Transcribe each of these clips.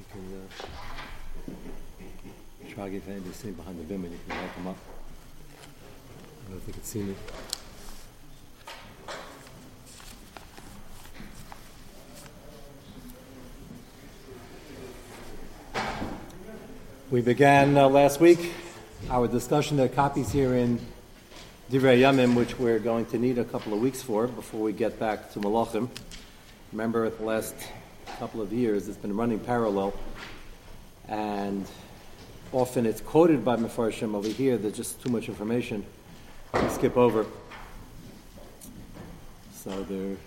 You can uh, try sitting behind the bin and you can them up. I don't know if they can see me. We began uh, last week our discussion. Are copies here in Divrei Yamim, which we're going to need a couple of weeks for before we get back to Malachim. Remember, the last couple of years it's been running parallel, and often it's quoted by Mefarshim over here. There's just too much information to skip over. So there's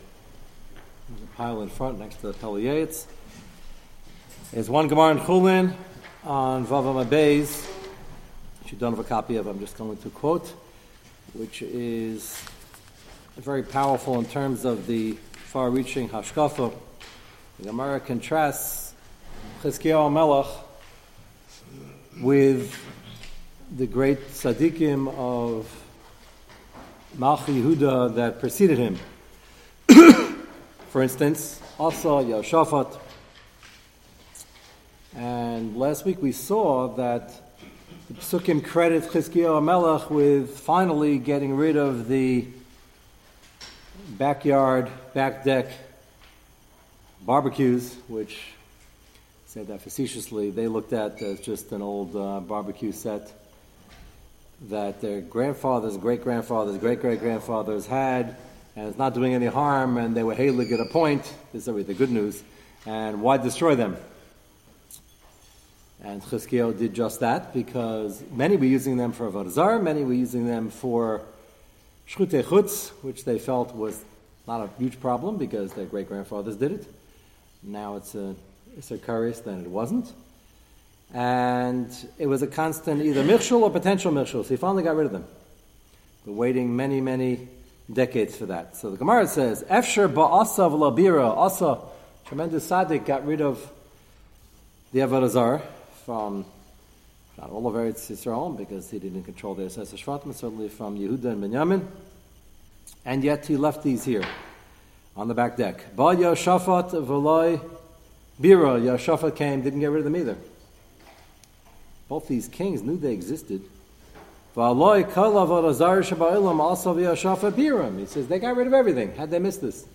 a pile in front next to the Peliyetz. There's one Gemara in Chulin on Vavam Abayz, which you don't have a copy of, I'm just going to quote, which is very powerful in terms of the far reaching Hashkafa. The Gemara contrasts Chizkiyahu Melech with the great tzaddikim of Malchi Yehuda that preceded him. For instance, Asa, Yoshaphat, and last week we saw that the Psukim credit Chizkiyahu Melech with finally getting rid of the backyard, back deck barbecues, which said that facetiously they looked at as just an old uh, barbecue set that their grandfathers, great grandfathers, great great grandfathers had, and it's not doing any harm, and they were hailing at a point. This is the good news. And why destroy them? And Chizkiyahu did just that because many were using them for Avodah many were using them for Shchutei Chutz, which they felt was not a huge problem because their great grandfathers did it. Now it's a, it's a then it wasn't. And it was a constant either michshul or potential michshul, so he finally got rid of them. We're waiting many, many decades for that. So the Gemara says, Efsher ba'asa v'labira, asa, tremendous tzaddik, got rid of the Avodah from not all of Eretz Yisrael because he didn't control the Esesa Shvatim, certainly from Yehuda and Benjamin, and yet he left these here on the back deck. Ba Yoshaphat v'loy Bira, Yoshaphat came, didn't get rid of them either. Both these kings knew they existed. V'aloy kol avodah zar shaba'ilam also v'Yoshaphat Biram. He says they got rid of everything. How'd they miss this?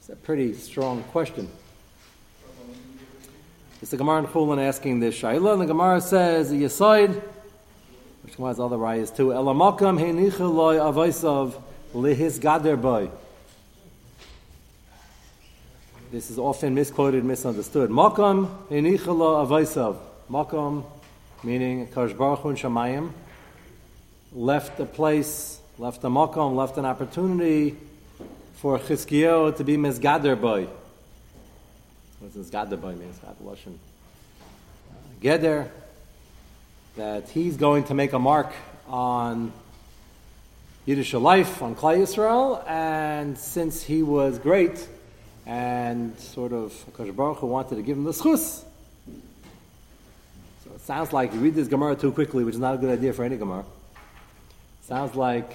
It's a pretty strong question. It's the Gemara in Chulin asking this Shaila, and the Gemara says, Yisoid, which Gemara has other rayas too, Elamakam heinicha loy avaisav lihis gader. This is often misquoted, misunderstood. Makam heinicha lo avaisav. Makam, meaning Kadosh Baruch Hu and Shemayim, left a place, left a makam, left an opportunity for Chizkiyahu to be misgader boy. What does Gadaboy mean? It's Gad Lashon. Geder, that he's going to make a mark on Yiddish life, on Klal Yisrael, and since he was great and sort of Akash Baruch Hu wanted to give him the schus, so it sounds like you read this Gemara too quickly, which is not a good idea for any Gemara. Sounds like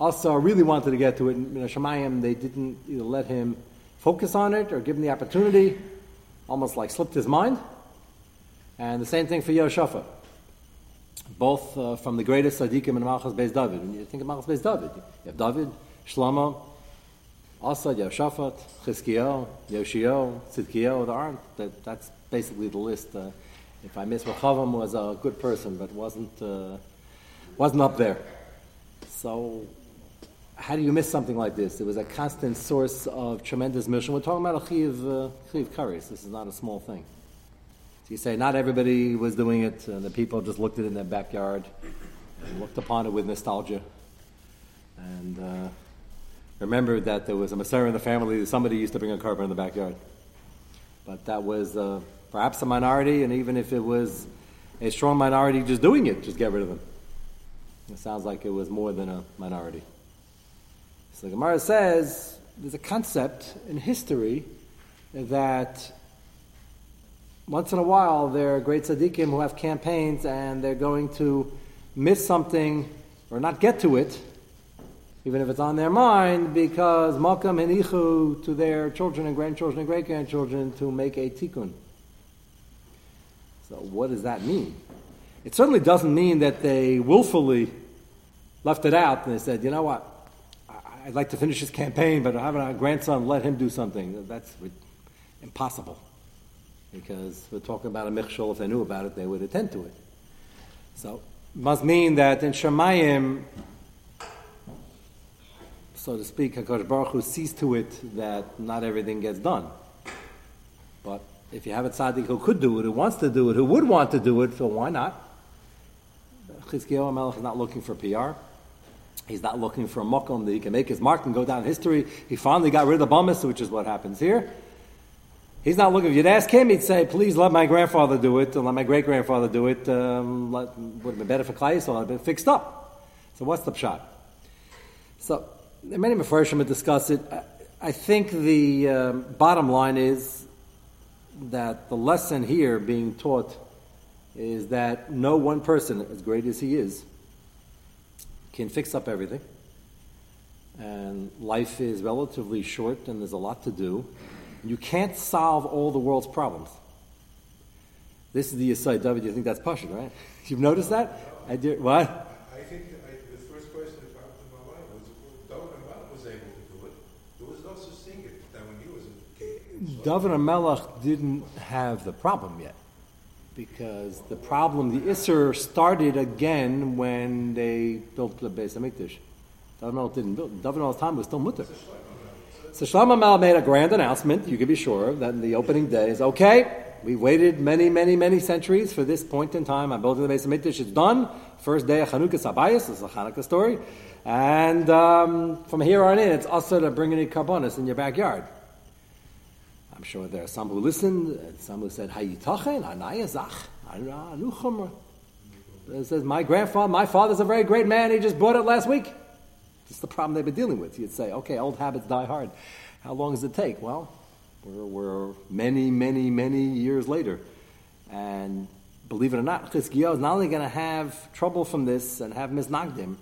Asa really wanted to get to it. In Shemayim, they didn't either let him focus on it or give him the opportunity, almost like slipped his mind. And the same thing for Yoshaphat. Both uh, from the greatest tzaddikim in Malchus Beis David. When you think of Malchus Beis David, you have David, Shlomo, Asad, Yoshaphat, Chizkiyahu, Yoshio, Tzidkiyahu. There aren't. That, that's basically the list. Uh, if I miss Rechavam was a good person, but wasn't uh, wasn't up there. So how do you miss something like this? It was a constant source of tremendous mission. We're talking about a chiv, uh, chiv karis. This is not a small thing. So you say not everybody was doing it, and the people just looked at it in their backyard and looked upon it with nostalgia. And uh, remembered that there was a Messiah in the family, somebody used to bring a korban in the backyard. But that was uh, perhaps a minority, and even if it was a strong minority just doing it, just get rid of them. It sounds like it was more than a minority. So the Gemara says there's a concept in history that once in a while there are great tzaddikim who have campaigns and they're going to miss something or not get to it, even if it's on their mind, because makam and ichu to their children and grandchildren and great grandchildren to make a tikkun. So what does that mean? It certainly doesn't mean that they willfully left it out and they said, you know what, I'd like to finish this campaign, but I have a grandson, let him do something. That's impossible. Because we're talking about a michshol, if they knew about it, they would attend to it. So, must mean that in Shemayim, so to speak, HaKadosh Baruch Hu sees to it that not everything gets done. But if you have a tzaddik who could do it, who wants to do it, who would want to do it, so why not? Chizkiyahu Melech is not looking for PR. He's not looking for a mokum that he can make his mark and go down history. He finally got rid of the bumus, which is what happens here. He's not looking. If you'd ask him, he'd say, "Please let my grandfather do it, and let my great grandfather do it. Um, let, would have been better for Klal, so I'd been fixed up." So what's the shot? So many Mepharshim discuss it. I think the um, bottom line is that the lesson here being taught is that no one person, as great as he is, can fix up everything. And life is relatively short and there's a lot to do. You can't solve all the world's problems. This is the aside, David. You think that's Pashut, right? You've noticed that? I did. What? David Melech didn't have the problem yet. Because the problem, the Isser, started again when they built the Beis HaMikdash. David Melech didn't build David Melech's time was still mutter. So Shlomo Melech made a grand announcement, you can be sure, that in the opening days, okay, we waited many, many, many centuries for this point in time. I'm building the Beis HaMikdash. It's done. First day of Chanukah Sabayas. This is a Hanukkah story. And um, from here on in, it's also to bring any korbanos in your backyard. I'm sure there are some who listened, and some who said, Hayitachen, Anayazach, Anuchumra. It says, My grandfather, my father's a very great man, he just bought it last week. Is the problem they've been dealing with. You'd say, okay, old habits die hard. How long does it take? Well, we're, we're many, many, many years later. And believe it or not, Chizkiyahu is not only going to have trouble from this and have misnagdim,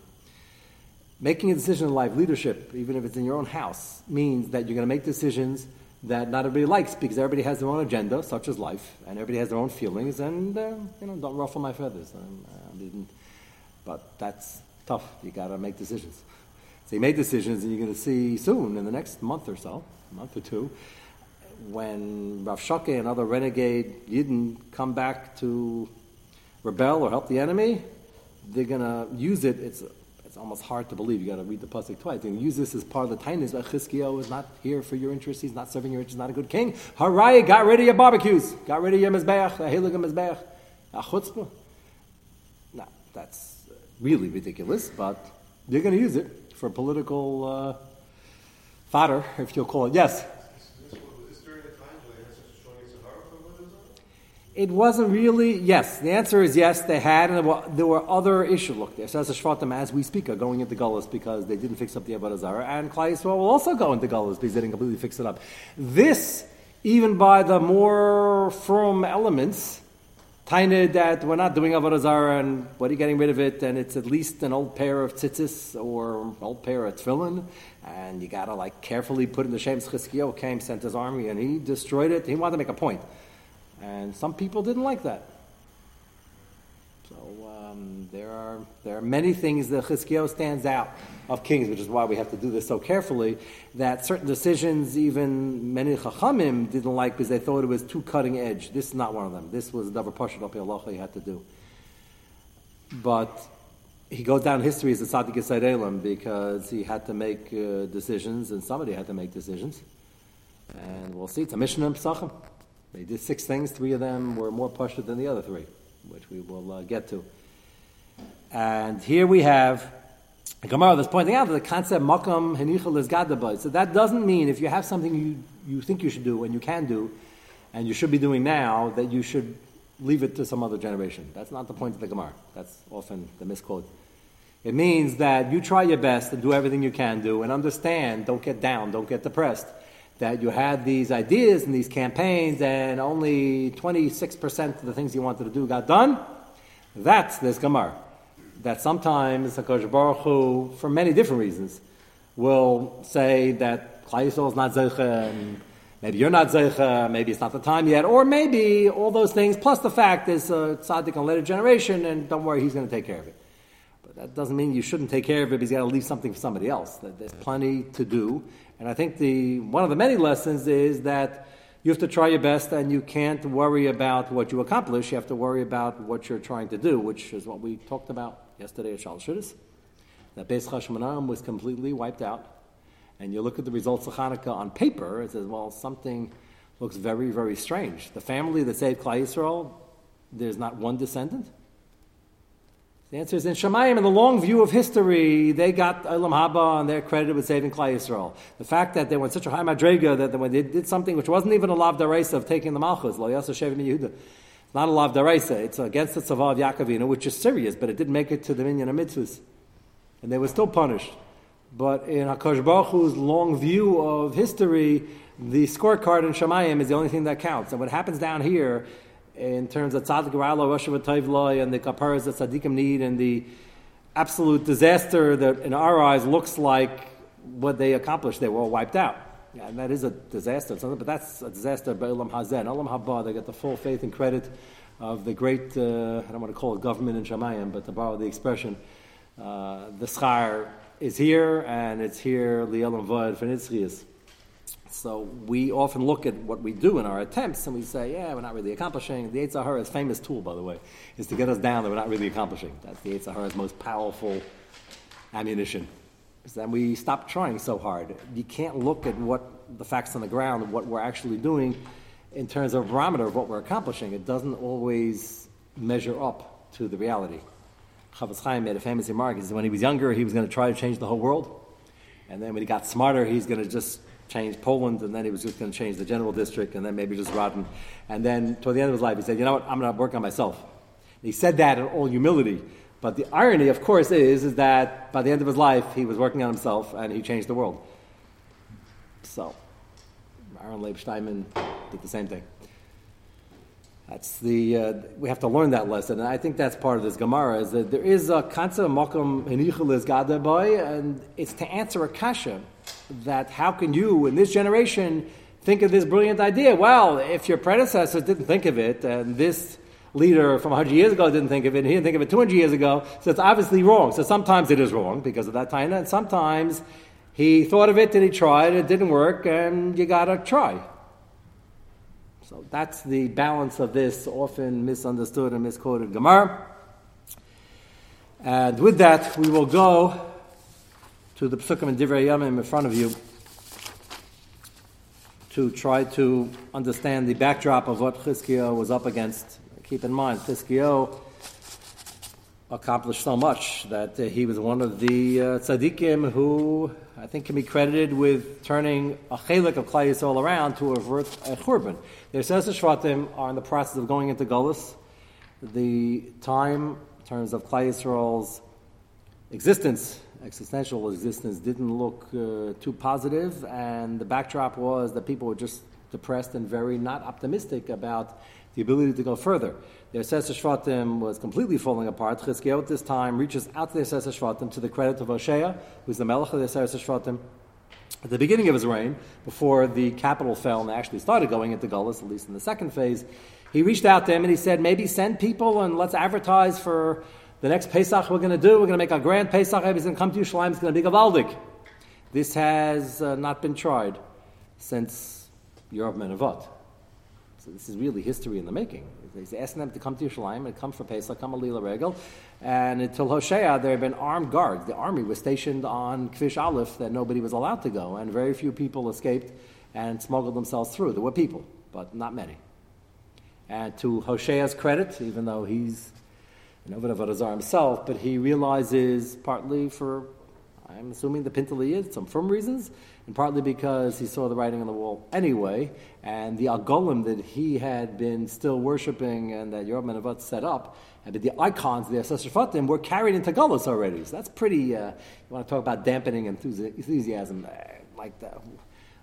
making a decision in life, leadership, even if it's in your own house, means that you're going to make decisions that not everybody likes because everybody has their own agenda, such as life, and everybody has their own feelings, and uh, you know, don't ruffle my feathers. Uh, but that's tough. You got to make decisions. So you make decisions, and you're going to see soon, in the next month or so, month or two, when Ravshakeh and other renegade Yidden come back to rebel or help the enemy, they're going to use it. It's almost hard to believe. You got to read the pasuk twice. And use this as part of the tightness. But Chizkiyahu is not here for your interests. He's not serving your interests. Not a good king. Haraya got rid of your barbecues. Got rid of your mizbeach. A hilig mizbeach. A chutzpah. No, that's really ridiculous. But you're going to use it for political uh, fodder, if you'll call it. Yes. It wasn't really, yes. The answer is yes, they had, and there were, there were other issues. Look, the Shvatim, as we speak, are going into Gullus because they didn't fix up the Avodah Zarah, and Klal Yisrael will also go into Gullus because they didn't completely fix it up. This, even by the more firm elements, tiny that we're not doing Avodah Zarah, and what are you getting rid of it, and it's at least an old pair of tzitzis or old pair of tefillin, and you gotta like carefully put in the Shem Chizkiyahu came, sent his army, and he destroyed it. He wanted to make a point. And some people didn't like that. So um, there, are, there are many things that Chizkiyahu stands out of kings, which is why we have to do this so carefully, that certain decisions even many Chachamim didn't like because they thought it was too cutting edge. This is not one of them. This was the Pashut Al Allah he had to do. But he goes down in history as a Tzaddik Yisrael Elam because he had to make uh, decisions and somebody had to make decisions. And we'll see. It's a Mishnah Pesachim. They did six things. Three of them were more pushed than the other three, which we will uh, get to. And here we have Gemara that's pointing out that the concept makam henichel is gadabay. So that doesn't mean if you have something you, you think you should do and you can do, and you should be doing now, that you should leave it to some other generation. That's not the point of the Gemara. That's often the misquote. It means that you try your best and do everything you can do and understand, don't get down, don't get depressed that you had these ideas and these campaigns and only 26% of the things you wanted to do got done, that's this Gemara. That sometimes HaKadosh Baruch Hu, for many different reasons, will say that Klal is not Zeicha maybe you're not zeicha, maybe it's not the time yet, or maybe all those things, plus the fact there's a tzaddik on later generation, and don't worry, he's going to take care of it. But that doesn't mean you shouldn't take care of it because you got to leave something for somebody else. There's plenty to do. And I think the, one of the many lessons is that you have to try your best and you can't worry about what you accomplish. You have to worry about what you're trying to do, which is what we talked about yesterday at Shal Shudis. That Beis Chashmonaim was completely wiped out. And you look at the results of Hanukkah on paper, it says, well, something looks very, very strange. The family that saved Klal Yisrael, there's not one descendant. The answer is in Shemayim, in the long view of history, they got Olam Haba and they're credited with saving Klal Yisrael. The fact that they went such a high madrega that when they did something which wasn't even a lav daraisa of taking the malchus, lo yasa shevim Yehuda, it's not a lav daraisa, it's against the tzavah of Yaakovina, which is serious, but it didn't make it to the minyan of mitzvahs. And they were still punished. But in HaKadosh Baruch Hu's long view of history, the scorecard in Shemayim is the only thing that counts. And what happens down here in terms of tzaddik ra'ala, Rosh and the kaparas that tzaddikim need, and the absolute disaster that in our eyes looks like what they accomplished. They were all wiped out. Yeah, and that is a disaster, but that's a disaster by Olam Hazeh. Olam Haba, they get the full faith and credit of the great, uh, I don't want to call it government in Shemayim, but to borrow the expression, uh, the schar is here, and it's here, Liel and Vod, Fenitzrius. So we often look at what we do in our attempts and we say, yeah, we're not really accomplishing. The Yetzer Hara's famous tool, by the way, is to get us down that we're not really accomplishing. That's the Yetzer Hara's most powerful ammunition. That we stop trying so hard. You can't look at what the facts on the ground, what we're actually doing in terms of a barometer of what we're accomplishing. It doesn't always measure up to the reality. Chofetz Chaim made a famous remark. He said when he was younger, he was going to try to change the whole world. And then when he got smarter, he's going to just change Poland, and then he was just going to change the general district, and then maybe just Radin. And then toward the end of his life, he said, "You know what? I'm going to work on myself." And he said that in all humility. But the irony, of course, is, is that by the end of his life, he was working on himself, and he changed the world. So, Aaron Leib Steinman did the same thing. That's the uh, we have to learn that lesson, and I think that's part of this Gemara is that there is a concept makom henichulis gadaboy, and it's to answer a kasha that how can you in this generation think of this brilliant idea? Well, if your predecessors didn't think of it, and this leader from 100 years ago didn't think of it, and he didn't think of it 200 years ago, so it's obviously wrong. So sometimes it is wrong because of that time, and sometimes he thought of it and he tried, it didn't work, and you gotta try. So that's the balance of this often misunderstood and misquoted Gemara. And with that, we will go to the Psukim and Divrei Yamim in front of you to try to understand the backdrop of what Chizkiyo was up against. Keep in mind, Chizkiyo accomplished so much that uh, he was one of the uh, tzaddikim who I think can be credited with turning a chelik of Klal all around to avert a churban. The Yisrael Shvatim are in the process of going into Gullus. The time, in terms of Klal Yisrael's existence, existential existence, didn't look uh, too positive, and the backdrop was that people were just depressed and very not optimistic about the ability to go further. The Assessor Shvatim was completely falling apart. Chizkiyahu at this time reaches out to the Assessor Shvatim to the credit of Hoshea, who's the Melech of the Assessor Shvatim. At the beginning of his reign, before the capital fell and actually started going into Gullus, at least in the second phase, he reached out to him and he said, maybe send people and let's advertise for the next Pesach we're going to do. We're going to make a grand Pesach. Everybody's going to come to Yerushalayim. It's going to be Gavaldik. This has uh, not been tried since Yerov Menavot. This is really history in the making. He's asking them to come to Yerushalayim and come for Pesach, come Alila Regel. And until Hoshea, there had been armed guards. The army was stationed on Kvish Aleph that nobody was allowed to go, and very few people escaped and smuggled themselves through. There were people, but not many. And to Hoshea's credit, even though he's an Ovid of himself, but he realizes partly for, I'm assuming the Pintaliyah, some firm reasons, and partly because he saw the writing on the wall anyway, and the Agolim that he had been still worshipping and that Yerub Menavat set up, and the icons, the Asasrafatim, were carried into Gullus already. So that's pretty, uh, you want to talk about dampening enthusiasm, uh, like that.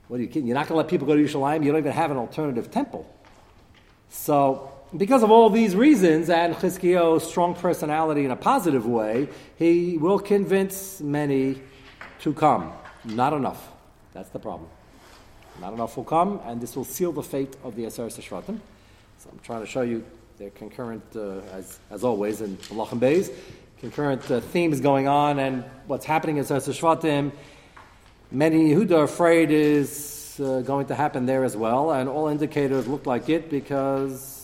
What are you kidding? You're not going to let people go to Yerushalayim, you don't even have an alternative temple. So, because of all these reasons and Chizkiyo's strong personality in a positive way, he will convince many to come. Not enough. That's the problem. Not enough will come, and this will seal the fate of the Aseret Shvatim. So I'm trying to show you their concurrent, uh, as, as always, in Malachim Beis, concurrent uh, themes going on, and what's happening in Aseret Shvatim. Many Yehuda are afraid is uh, going to happen there as well, and all indicators look like it because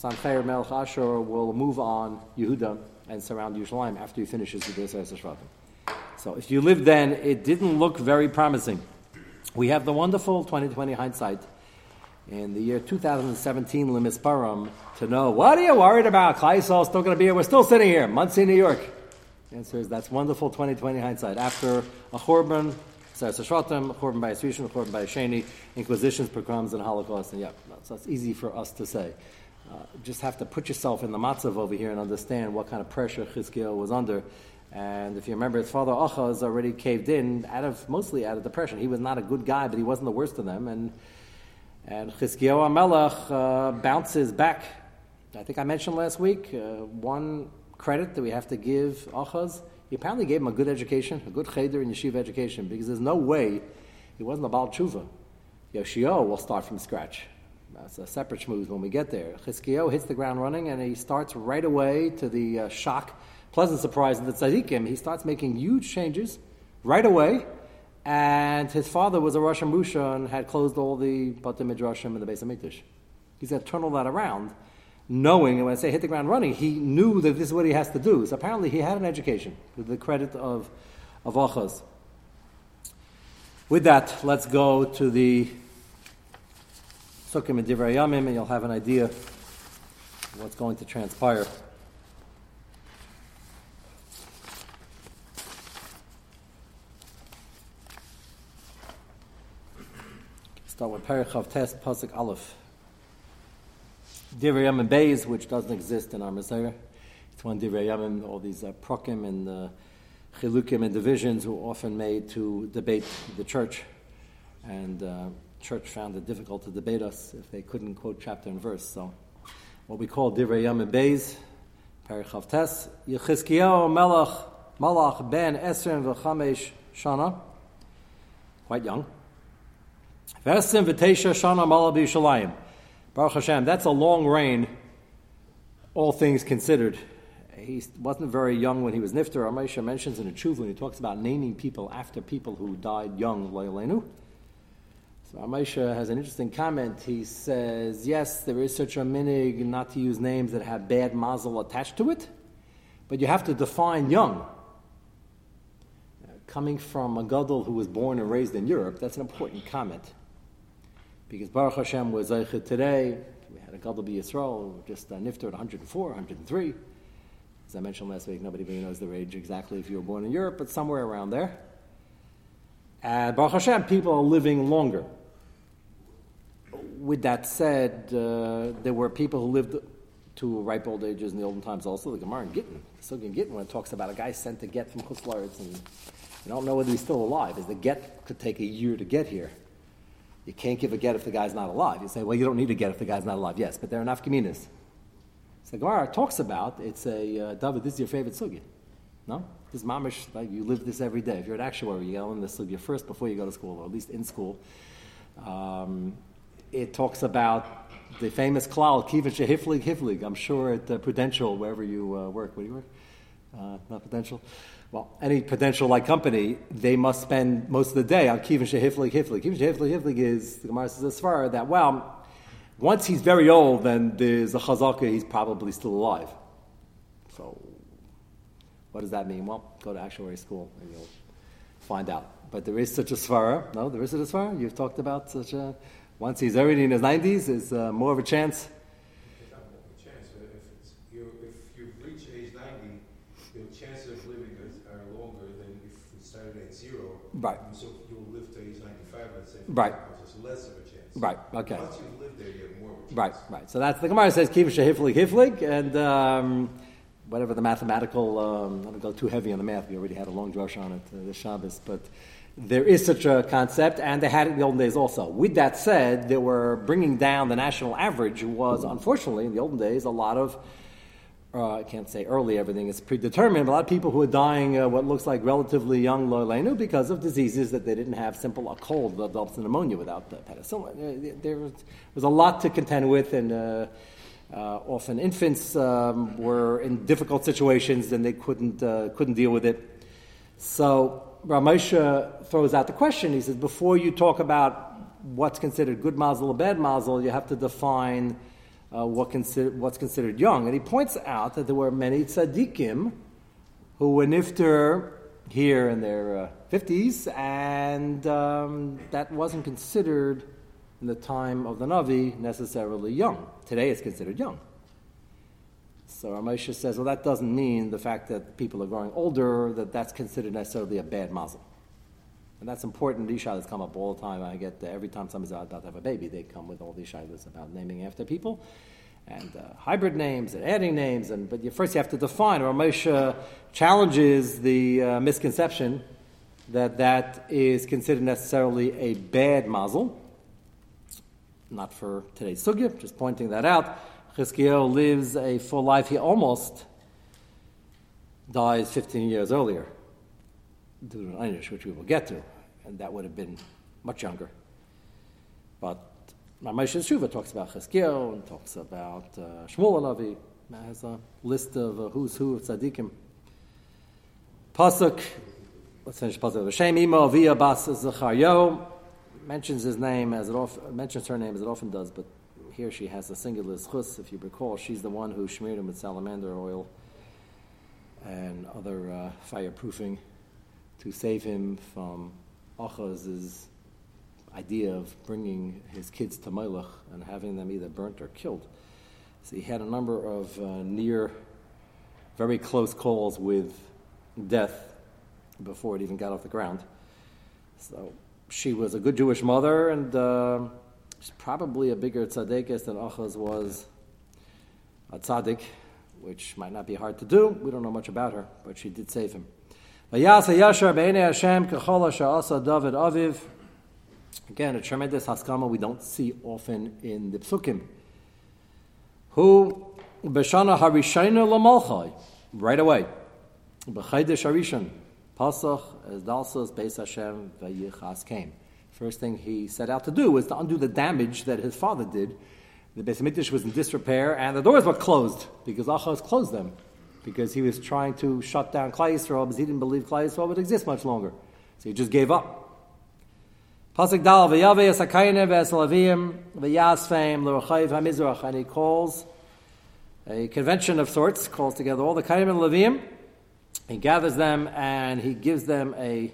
Sancheir Melech Ashur will move on Yehuda and surround Yerushalayim after he finishes the Aseret Shvatim. So if you lived then, it didn't look very promising. We have the wonderful 2020 hindsight in the year 2017 Limis Param to know what are you worried about? Klaisol still going to be here. We're still sitting here, Monsey, New York. The answer is that's wonderful 2020 hindsight. After a Chorban, Sarasashratim, Chorban by Rishon, Chorban by Sheni, Inquisitions, pogroms, and Holocaust, and yeah, so it's easy for us to say. Uh, just have to put yourself in the matzav over here and understand what kind of pressure Chizkiel was under and if you remember, his father Achaz already caved in out of mostly out of depression. He was not a good guy, but he wasn't the worst of them. And and Chizkiyahu Melech uh, bounces back. I think I mentioned last week uh, one credit that we have to give Achaz. He apparently gave him a good education, a good cheder and yeshiva education, because there's no way he wasn't a Baal Tshuva. Yoshio will start from scratch. That's a separate schmooze when we get there. Chizkiyahu hits the ground running, and he starts right away to the uh, shock pleasant surprise of the tzaddikim, he starts making huge changes right away. And his father was a Rosh Musha and had closed all the Bate Midrashim and the Beis Hamikdash. He's going to turn all that around, knowing, and when I say hit the ground running, he knew that this is what he has to do. So apparently he had an education, with the credit of, of. With that, let's go to the Psukim and Divrei Yamim, and you'll have an idea of what's going to transpire. Start with Perichav Test, Pasuk Aleph. Divrei Yamim Beis, which doesn't exist in our Messiah. It's one Divrei Yamim, all these uh, prokim and uh, chilukim and divisions were often made to debate the church. And uh, church found it difficult to debate us if they couldn't quote chapter and verse. So what we call Divrei Yamim Beis, Perichav Test, Yechizkiyahu Melech, Malach ben Esrim v'chamesh Shana, quite young. First invitation, Shana Malabi Shalayim. Baruch Hashem, that's a long reign, all things considered. He wasn't very young when he was Nifter. Amisha mentions in a tshuva when he talks about naming people after people who died young. So Amisha has an interesting comment. He says, yes, there is such a minig not to use names that have bad mazel attached to it, but you have to define young. Coming from a gadol who was born and raised in Europe, that's an important comment because Baruch Hashem was Zeichet today. We had a Gadol Yisrael, just uh, Nifter at 104, 103. As I mentioned last week, nobody really knows the age exactly if you were born in Europe, but somewhere around there. And Baruch Hashem, people are living longer. With that said, uh, there were people who lived to ripe old ages in the olden times also. The Gemara in Gittin, the Sugan Gittin, when it talks about a guy sent to get from Chutzlaritz and you don't know whether he's still alive. Is the get could take a year to get here. You can't give a get if the guy's not alive. You say, well, you don't need a get if the guy's not alive. Yes, but there are communities. So Gemara talks about it's a uh, David. This is your favorite sugi, no? This mamish, like you live this every day. If you're an actuary, you in this sugi first before you go to school, or at least in school. Um, it talks about the famous klal kivin shehiflig hiflig. I'm sure at uh, Prudential, wherever you uh, work. Where do you work? Uh, not Prudential well, any potential like company, they must spend most of the day on kivin shehiflig hiflig. Kivin shehiflig hiflig is the Gemara says as far that well, once he's very old, then there's a chazaka, he's probably still alive. So, what does that mean? Well, go to actuary school and you'll find out. But there is such a svara. No, there isn't a svara. You've talked about such a. Once he's already in his 90s, is uh, more of a chance Right. So you'll live to age 95, I'd say. Right. It's less of a chance. Right, okay. Once you live there, you have more of a chance. Right, right. So that's the Gemara says kiva shehiflig hiflig, and um, whatever the mathematical. Um, I don't go too heavy on the math. We already had a long drush on it uh, this Shabbos, but there is such a concept, and they had it in the olden days also. With that said, they were bringing down the national average was unfortunately in the olden days a lot of uh, I can't say early, everything is predetermined. A lot of people who are dying uh, what looks like relatively young loilenu because of diseases that they didn't have simple a cold develops pneumonia without the penicillin. Uh, there was, was, a lot to contend with, and uh, uh, often infants um, were in difficult situations and they couldn't, uh, couldn't deal with it. So Ramesha throws out the question. He says, before you talk about what's considered good mazel or bad mazel, you have to define uh, what consider, what's considered young. And he points out that there were many tzaddikim who were nifter here in their uh, 50s, and um, that wasn't considered in the time of the Navi necessarily young. Today it's considered young. So Ramesha says, well, that doesn't mean the fact that people are growing older, that that's considered necessarily a bad mazel. And that's important. These shilas come up all the time. I get uh, every time somebody's about to have a baby, they come with all these shilas about naming after people and uh, hybrid names and adding names. And but you, first you have to define. Ramesha challenges the uh, misconception that that is considered necessarily a bad mazel. Not for today's sugya, just pointing that out. Chizkiel lives a full life. He almost dies 15 years earlier due which we will get to, and that would have been much younger. But Moshe Shuva talks about Chizkiel and talks about uh, Shmuel Alavi. has a list of uh, who's who of tzaddikim. Pasuk, let's finish Pasuk. Hashem Ima Avia Bas Zacharyo mentions his name as it often, mentions her name as it often does, but here she has a singular chus. If you recall, she's the one who smeared him with salamander oil and other uh, fireproofing to save him from Achaz's idea of bringing his kids to Melech and having them either burnt or killed. So he had a number of uh, near, very close calls with death before it even got off the ground. So she was a good Jewish mother, and uh, she's probably a bigger tzaddikis than Achaz was a tzaddik, which might not be hard to do. We don't know much about her, but she did save him. Again, a tremendous haskama we don't see often in the psukim. Who b'shana lamalchai right away. B'chaydish harishon pasach as beis Hashem came. First thing he set out to do was to undo the damage that his father did. The Beis Hamikdash was in disrepair, and the doors were closed because Achaz closed them because he was trying to shut down Klal Yisrael because he didn't believe Klal Yisrael would exist much longer. So he just gave up. Pasuk Dal v'yave esakayne v'esalavim v'yasfeim l'rochayv hamizrach and he calls a convention of sorts, calls together all the Kainim and Levim. He gathers them and he gives them a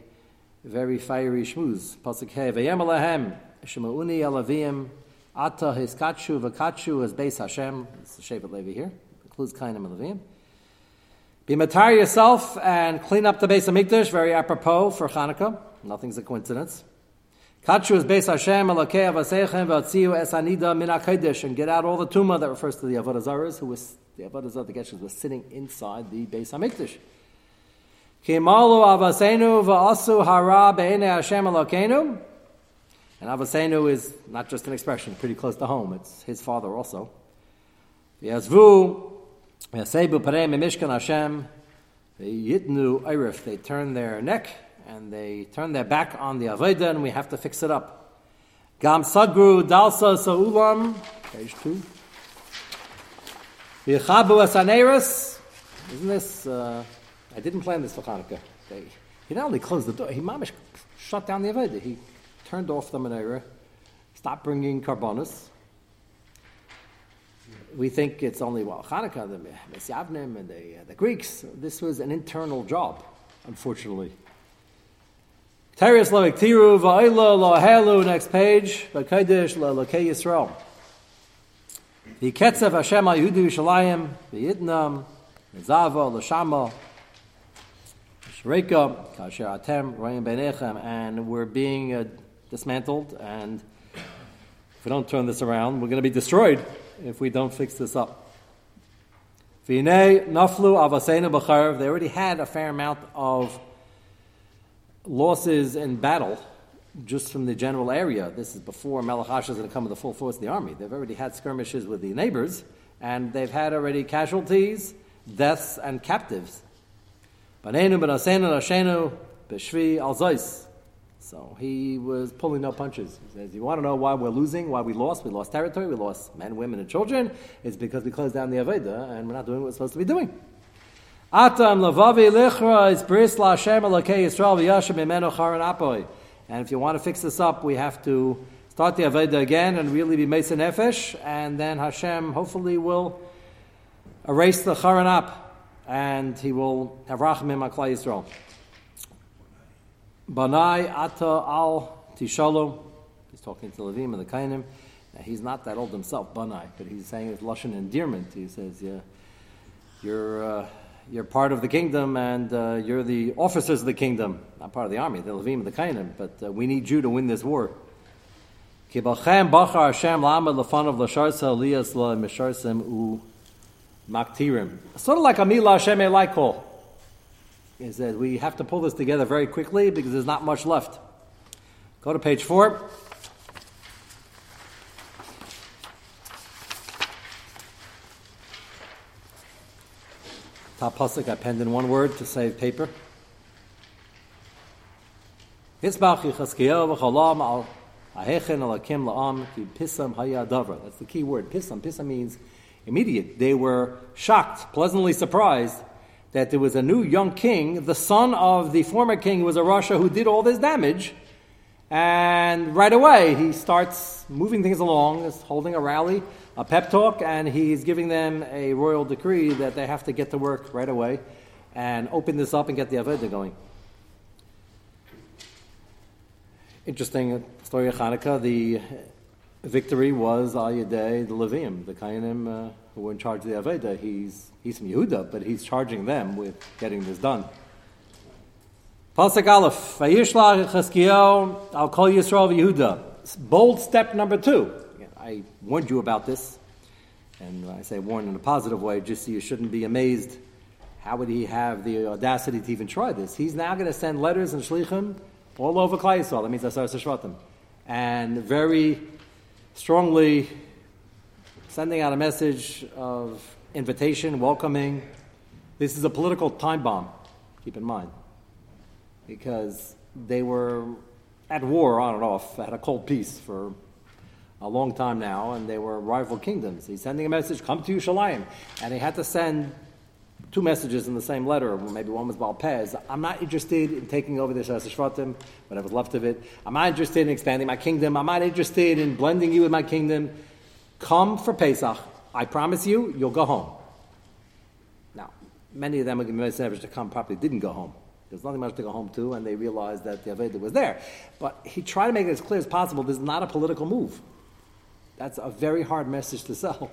very fiery shmooze. Pasuk He v'yem alahem shemauni alavim ata hiskachu v'kachu as beis Hashem. It's the Shevet Levi here. Includes Kainim and Levim. Be matar yourself and clean up the base of Mikdash, very apropos for Hanukkah. Nothing's a coincidence. Kachu is Beis Hashem Elokei Avasechem V'atziu Es Anida Min and get out all the tumah that refers to the Avodah Zarahs, who was the Avodah Zarah, the Geshes, was sitting inside the Beis Hamikdash. Kimalu Avasenu V'asu Hara Be'enei Hashem Elokeinu and Avasenu is not just an expression, pretty close to home. It's his father also. V'yazvu Yasebu parei mishkan Hashem, yitnu eirif. They turn their neck and they turn their back on the avodah, and we have to fix it up. Gam sagru dalsa saulam, page two. V'chabu asaneris. Isn't this? Uh, I didn't plan this for Hanukkah. They, he not only closed the door, he mamish shut down the avodah. He turned off the menorah, stopped bringing korbanos we think it's only well Hanukkah, the Mesyavnim, and the, uh, the Greeks. This was an internal job, unfortunately. Teres lo iktiru va'ilo lo helu, next page, v'kodesh lo lokei Yisrael. V'ketzev Hashem al Yehudu Yishalayim, v'yidnam, v'zava, l'shama, Shreka, kasher atem, royim benechem, and we're being uh, dismantled, and if we don't turn this around, we're going to be destroyed if we don't fix this up. V'nei naflu avasena b'charv. They already had a fair amount of losses in battle just from the general area. This is before Melech is going to come with the full force of the army. They've already had skirmishes with the neighbors, and they've had already casualties, deaths and captives. B'shvi. So he was pulling no punches. He says, You want to know why we're losing, why we lost? We lost territory, we lost men, women, and children. It's because we closed down the Aveda and we're not doing what we're supposed to be doing. Atam lavavi lichra is Yisrael apoy. And if you want to fix this up, we have to start the Aveda again and really be Mesa Nefesh, and then Hashem hopefully will erase the charan up, and he will have rachamim on Klal Yisrael. Banai ata al tishalom. He's talking to Levim and the Kainim. Now, he's not that old himself, Banai, but he's saying it's Lashon endearment. He says, yeah, you're, uh, you're part of the kingdom and uh, you're the officers of the kingdom. Not part of the army, the Levim and the Kainim, but uh, we need you to win this war. Kibachem bachar Hashem lama lefanav lasharsa liyas la misharsim u maktirim. Sort of like a milah Hashem elaikol is that we have to pull this together very quickly because there's not much left. Go to page four. Top pasuk I penned in one word to save paper. That's the key word. Pisam. Pisam means immediate. They were shocked, pleasantly surprised that there was a new young king, the son of the former king was a rasha who did all this damage. And right away, he starts moving things along, is holding a rally, a pep talk, and he's giving them a royal decree that they have to get to work right away and open this up and get the Aveda going. Interesting story of Hanukkah. The victory was Al the Levim, the Kainim uh, who were in charge of the Aveda. He's He's from Yehuda, but he's charging them with getting this done. Pasuk Aleph, I'll call Yisrael Yehuda. Bold step number two. I warned you about this, and I say warn in a positive way, just so you shouldn't be amazed. How would he have the audacity to even try this? He's now going to send letters and shlichim all over Klal Yisrael. That means Asar Shvatim, and very strongly sending out a message of invitation, welcoming. This is a political time bomb, keep in mind, because they were at war on and off, had a cold peace for a long time now, and they were rival kingdoms. He's sending a message, come to Yerushalayim. And he had to send two messages in the same letter. Maybe one was Balpez. I'm not interested in taking over this as Shvatim, whatever's left of it. I'm not interested in expanding my kingdom. I'm not interested in blending you with my kingdom. Come for Pesach. I promise you, you'll go home. Now, many of them are going to to come probably didn't go home. There's nothing much to go home to, and they realized that the Aveda was there. But he tried to make it as clear as possible this is not a political move. That's a very hard message to sell.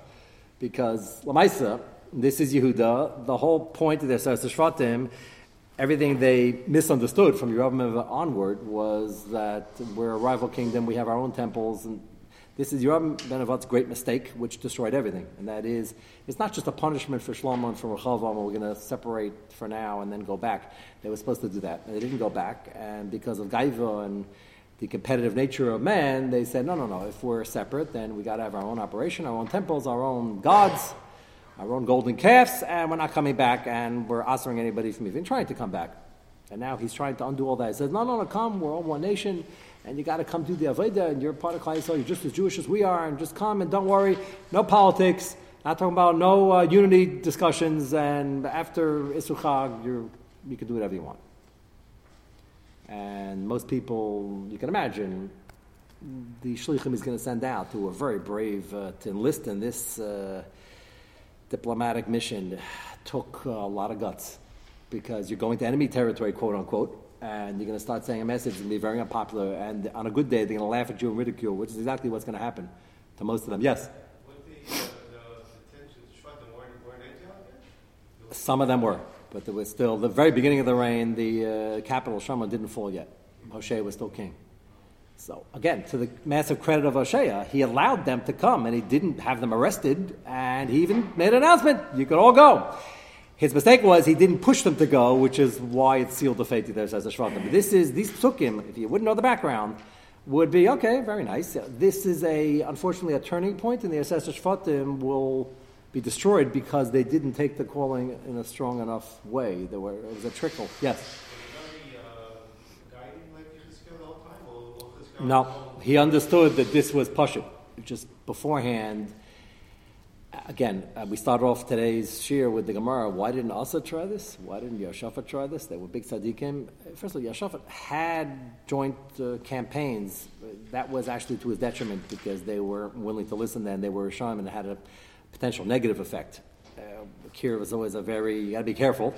Because, Lamaisa, this is Yehuda. The whole point of this, as Shvatim, everything they misunderstood from Yerubim onward was that we're a rival kingdom, we have our own temples, and this is Yoram ben Avat's great mistake, which destroyed everything. And that is, it's not just a punishment for Shlomo and for Rechavam, we're going to separate for now and then go back. They were supposed to do that. And they didn't go back. And because of Gaiva and the competitive nature of man, they said, no, no, no, if we're separate, then we got to have our own operation, our own temples, our own gods, our own golden calves, and we're not coming back, and we're answering anybody from even trying to come back. And now he's trying to undo all that. He says, no, no, no, come, we're all one nation and you got to come do the Aveda, and you're part of Klal Yisrael, you're just as Jewish as we are, and just come and don't worry, no politics, not talking about no uh, unity discussions, and after Isuchag, you're, you can do whatever you want. And most people, you can imagine, the shlichim is going to send out who are very brave uh, to enlist in this uh, diplomatic mission took a lot of guts because you're going to enemy territory, quote unquote and you're going to start saying a message and be very unpopular. And on a good day, they're going to laugh at you and ridicule, which is exactly what's going to happen to most of them. Yes? Some of them were, but there was still the very beginning of the reign. The uh, capital Shama didn't fall yet. Hoshea was still king. So again, to the massive credit of Hoshea, he allowed them to come, and he didn't have them arrested, and he even made an announcement: you could all go. His mistake was he didn't push them to go, which is why it sealed the fate there says a. But this is these psukim, if you wouldn't know the background, would be okay, very nice. This is a unfortunately a turning point, and the assessor shvatim will be destroyed because they didn't take the calling in a strong enough way. There were, it was a trickle. Yes? No, he understood that this was Pashut. Just beforehand, again, uh, we start off today's shir with the Gemara. Why didn't Asa try this? Why didn't Yashafat try this? They were big tzaddikim. First of all, Yashafat had joint uh, campaigns. That was actually to his detriment because they were willing to listen then. They were Rishon and it had a potential negative effect. Uh, Kir was always a very, you got to be careful.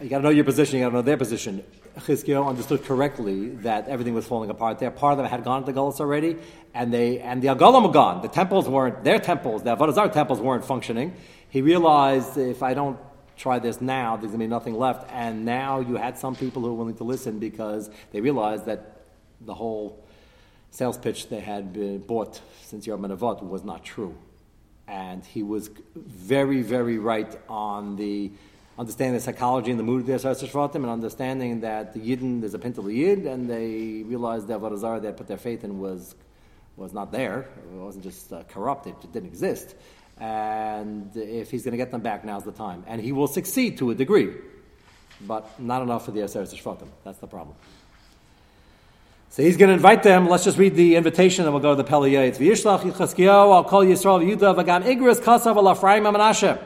You got to know your position, you got to know their position. Chizkiyahu understood correctly that everything was falling apart there. Part of them had gone to the Gullus already, and they and the Agalim were gone. The temples weren't their temples. The Avodah temples weren't functioning. He realized if I don't try this now, there's going to be nothing left. And now you had some people who were willing to listen because they realized that the whole sales pitch they had been bought since Yom Avot was not true. And he was very, very right on the understanding the psychology and the mood of the Asar Shvatim and understanding that the Yidden, there's a pintel Yid, and they realized that Avodah they put their faith in was, was not there. It wasn't just uh, corrupt, it didn't exist. And if he's going to get them back, now's the time. And he will succeed to a degree, but not enough for the Asar Shvatim. That's the problem. So he's going to invite them. Let's just read the invitation, and we'll go to the Pele Yoetz. V'yishlach I'll call Yisrael Yudah, v'gam Igris Kasav al-Afraim Menashe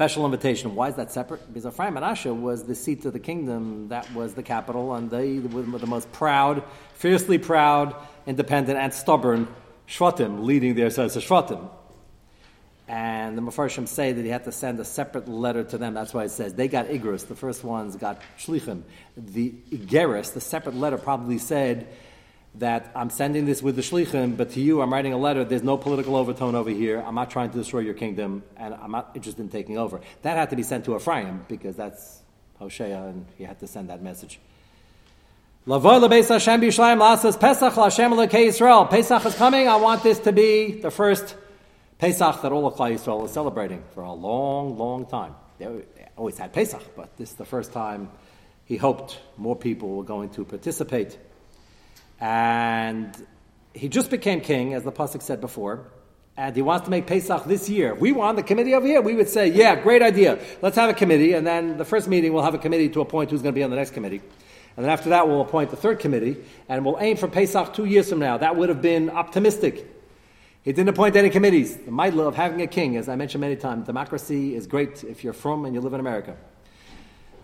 special invitation. Why is that separate? Because Ephraim Menashe was the seat of the kingdom, that was the capital, and they were the most proud, fiercely proud, independent, and stubborn Shvatim, leading their sons of Shvatim. And the Mepharshim say that he had to send a separate letter to them. That's why it says they got Igros. The first ones got Shlichim. The Igeris, the separate letter, probably said, that I'm sending this with the shlichim, but to you I'm writing a letter. There's no political overtone over here. I'm not trying to destroy your kingdom, and I'm not interested in taking over. That had to be sent to Ephraim because that's Hosea, and he had to send that message. Pesach is coming. I want this to be the first Pesach that all of Klal Yisrael is celebrating for a long, long time. They always had Pesach, but this is the first time he hoped more people were going to participate. And he just became king, as the Pasuk said before, and he wants to make Pesach this year. we want the committee over here, we would say, yeah, great idea. Let's have a committee, and then the first meeting we'll have a committee to appoint who's going to be on the next committee. And then after that, we'll appoint the third committee, and we'll aim for Pesach two years from now. That would have been optimistic. He didn't appoint any committees. The middle of having a king, as I mentioned many times, democracy is great if you're from and you live in America.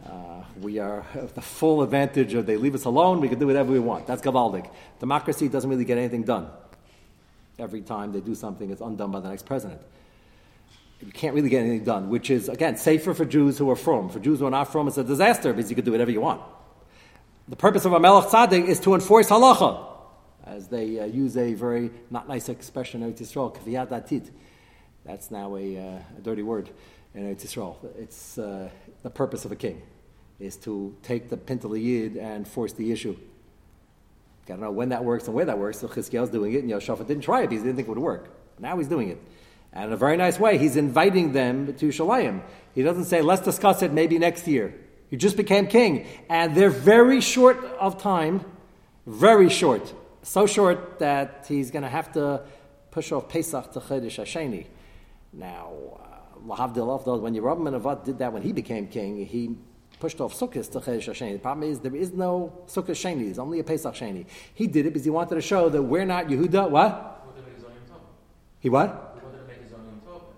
Uh, we are the full advantage of they leave us alone, we can do whatever we want. That's Gavaldik. Democracy doesn't really get anything done. Every time they do something, it's undone by the next president. You can't really get anything done, which is, again, safer for Jews who are from. For Jews who are not from, it's a disaster because you can do whatever you want. The purpose of a Melech Tzaddik is to enforce halacha, as they uh, use a very not nice expression in Eretz Yisrael, kviyat datit. That's now a, uh, a dirty word in Eretz Yisrael. It's uh, the purpose of a king is to take the pintel yid and force the issue. I don't know when that works and where that works. So Chizkiyahu's doing it, and Yoshaphat didn't try it because he didn't think it would work. Now he's doing it. And in a very nice way, he's inviting them to Shalayim. He doesn't say, let's discuss it maybe next year. He just became king. And they're very short of time, very short. So short that he's going to have to push off Pesach to Chedesh Hasheni. Now, uh, Lahavdil when Yerobim Avad did that when he became king, he pushed off Sukkot to Chedesh Hasheni. The problem is there is no Sukkot Sheni. There's only a Pesach Sheni. He did it because he wanted to show that we're not Yehuda. What? He what?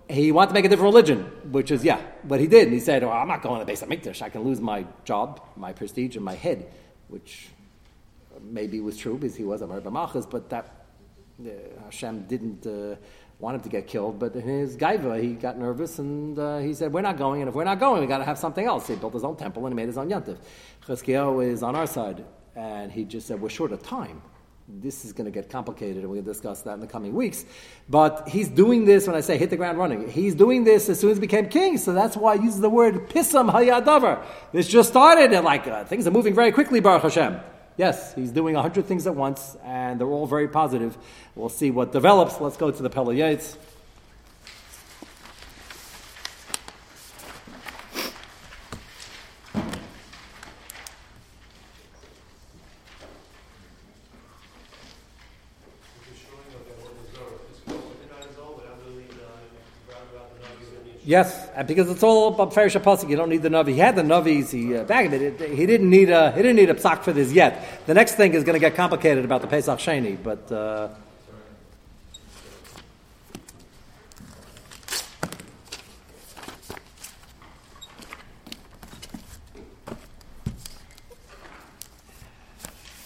He wanted to make a different religion, which is yeah. But he did. And he said, oh, "I'm not going to Beis Hamikdash. I can lose my job, my prestige, and my head," which maybe was true because he was a Rebbe Malchus, but that uh, Hashem didn't. Uh, wanted to get killed, but in his gaiva, he got nervous and uh, he said, We're not going, and if we're not going, we got to have something else. He built his own temple and he made his own yantiv. Chizkiyahu is on our side, and he just said, We're short of time. This is going to get complicated, and we'll discuss that in the coming weeks. But he's doing this, when I say hit the ground running, he's doing this as soon as he became king, so that's why he uses the word pisam hayadavar. This just started, and like uh, things are moving very quickly, Baruch Hashem. Yes, he's doing a hundred things at once, and they're all very positive. We'll see what develops. Let's go to the Pele Yes, because it's all about Farish Pasuk, you don't need the Navi. He had the Navis, he uh, bagged it. He didn't need a he didn't need a psak for this yet. The next thing is going to get complicated about the Pesach Sheni, but. Uh,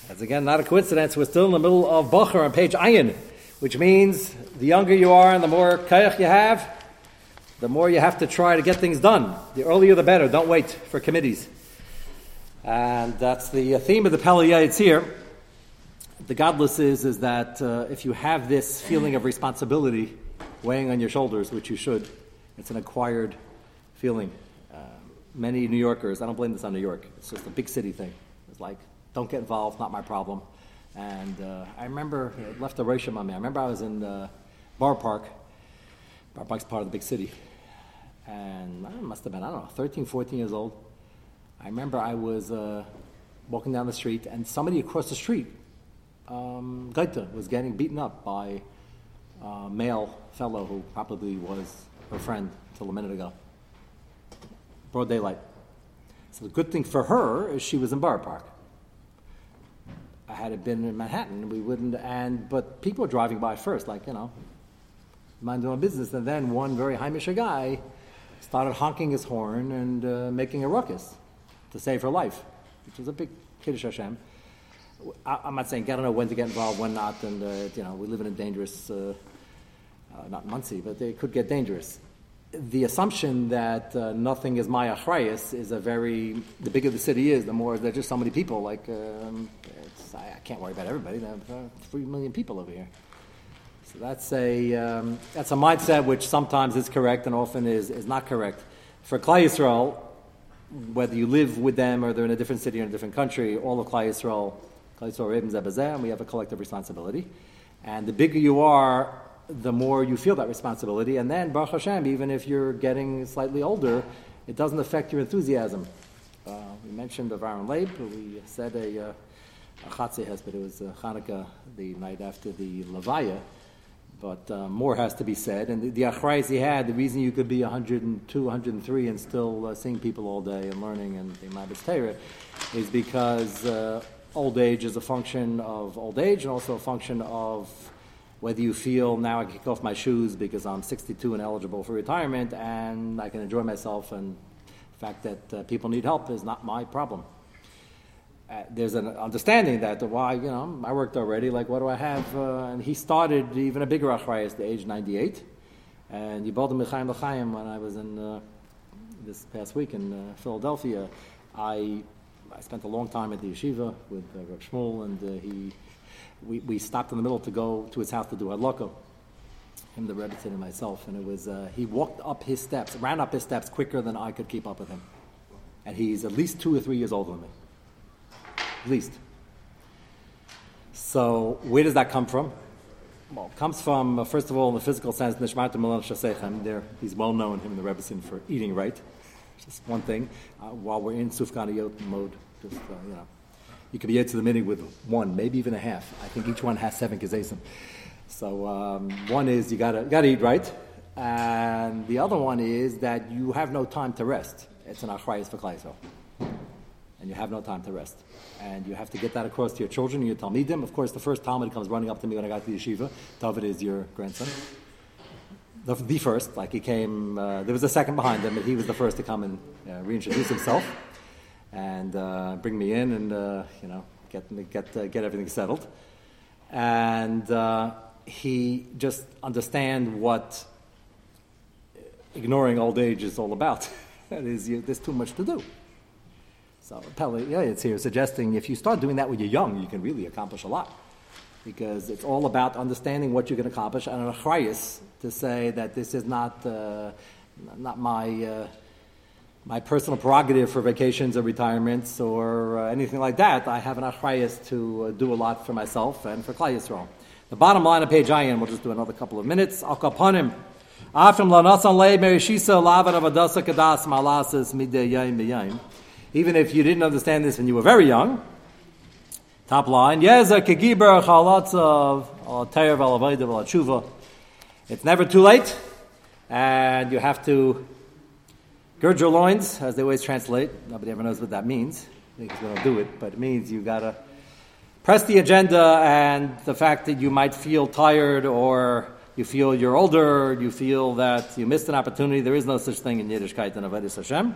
As again, not a coincidence, we're still in the middle of Bachar on page Ayin, which means the younger you are and the more kayach you have, the more you have to try to get things done. The earlier the better. Don't wait for committees. And that's the theme of the Pele Yoetz here. The godless is, is that uh, if you have this feeling of responsibility weighing on your shoulders, which you should, it's an acquired feeling. Uh, many New Yorkers, I don't blame this on New York, it's just a big city thing. It's like, don't get involved, not my problem. And uh, I remember, it left a ration on me. I remember I was in uh, Borough Park. Borough Park's part of the big city. And I must have been, I don't know, 13, 14 years old. I remember I was uh, walking down the street, and somebody across the street, um, was getting beaten up by a male fellow who probably was her friend until a minute ago. Broad daylight. So the good thing for her is she was in Borough Park I had it been in Manhattan, we wouldn't. And but people were driving by first, like you know, mind their own business. And then one very Heimish guy started honking his horn and uh, making a ruckus to save her life, which was a big kiddush Hashem. I, am not saying I don't know when to get involved, when not, and uh, you know we live in a dangerous, uh, uh not Monsey, but it could get dangerous the assumption that uh, nothing is my achrayas is a very the bigger the city is, the more there's just so many people. Like um, I, I, can't worry about everybody. There are three million people over here. So that's a um, that's a mindset which sometimes is correct and often is, is not correct. For Klal Yisrael, whether you live with them or they're in a different city or in a different country, all of Klal Yisrael, Klal Yisrael we have a collective responsibility. And the bigger you are, the more you feel that responsibility. And then, Baruch Hashem, even if you're getting slightly older, it doesn't affect your enthusiasm. Uh, we mentioned of Aaron Leib, we said a, uh, a but it was uh, Hanukkah the night after the Levaya. But uh, more has to be said. And the, the achrayas he had, the reason you could be 102, 103 and still uh, seeing people all day and learning and the Mabis Torah is because uh, old age is a function of old age and also a function of whether you feel now I can kick off my shoes because I'm 62 and eligible for retirement and I can enjoy myself, and the fact that uh, people need help is not my problem. Uh, there's an understanding that why you know I worked already. Like what do I have? Uh, and he started even a bigger achrayas at the age 98, and Yibaldim L'chaim L'chaim when I was in uh, this past week in uh, Philadelphia. I I spent a long time at the yeshiva with uh, Rav Shmuel, and uh, he we, we stopped in the middle to go to his house to do hadlaka. Him, the Rebbe, and myself, and it was he walked up his steps, ran up his steps quicker than I could keep up with him, and he's at least two or three years older than me, at least. So where does that come from? Well, it comes from uh, first of all in the physical sense, Nishmat Milan Shasechem. There, he's well known him and the Rebbetzin for eating right. Just one thing. Uh, while we're in Sufganiyot mode, just uh, you know you could be to the meeting with one, maybe even a half. I think each one has seven kezesim. So um, one is you gotta gotta eat right, and the other one is that you have no time to rest. It's an achrayis for Klaisel. And you have no time to rest, and you have to get that across to your children and your talmidim. Of course, the first talmid comes running up to me when I got to the yeshiva. David is your grandson. The, the first, like he came. Uh, there was a second behind him, but he was the first to come and uh, reintroduce himself and uh, bring me in and uh, you know get get uh, get everything settled. And uh, he just understand what ignoring old age is all about. that is, there's too much to do. So yeah, it's here suggesting if you start doing that when you're young, you can really accomplish a lot. Because it's all about understanding what you can accomplish and an achrayas to say that this is not, uh, not my uh, my personal prerogative for vacations or retirements or uh, anything like that. I have an achrayas to uh, do a lot for myself and for Klal Yisrael. The bottom line of page Ayin, we'll just do another couple of minutes. Al kapanim. Afim lanasan le merishisa lavan avadasa kadas malasas midei yaim b'yaim. Even if you didn't understand this when you were very young. Top line. It's never too late. and you have to gird your loins, as they always translate. Nobody ever knows what that means because we don't do it, but it means you gotta press the agenda and the fact that you might feel tired or you feel you're older, you feel that you missed an opportunity. There is no such thing in Yiddishkeit and Avodah Hashem.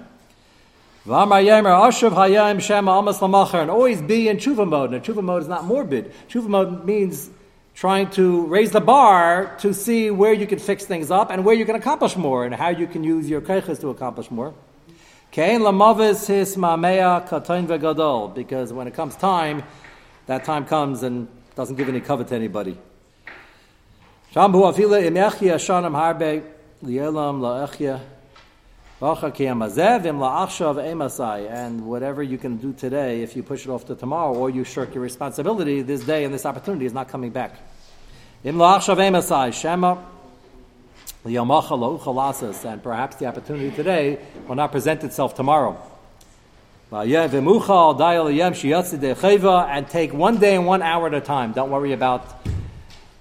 V'amar yemer ashuv hayim shem almas lamacher, and always be in tshuva mode. And tshuva mode is not morbid. Tshuva mode means trying to raise the bar to see where you can fix things up and where you can accomplish more and how you can use your keiches to accomplish more. Kain lamavis his mamea katain vegadol, because when it comes time, that time comes and doesn't give any cover to anybody. Shambu afila imechia shanam harbe lielam laechia and whatever you can do today, if you push it off to tomorrow or you shirk your responsibility, this day and this opportunity is not coming back. And perhaps the opportunity today will not present itself tomorrow. And take one day and one hour at a time. Don't worry about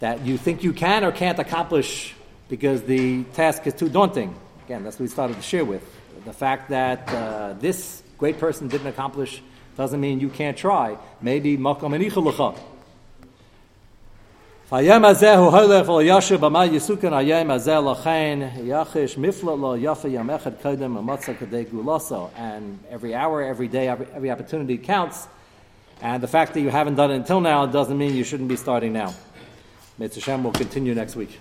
that you think you can or can't accomplish because the task is too daunting. Again, that's what we started to share with. The fact that uh, this great person didn't accomplish doesn't mean you can't try. Maybe makam enichalacha. Fayem azeh holech ol yashu b'ma yisukan ayem azeh lachain yachish mifla lo yafa yam echad kodem kadei. And every hour, every day, every, every opportunity counts. And the fact that you haven't done it until now doesn't mean you shouldn't be starting now. Mitzvah Hashem will continue next week.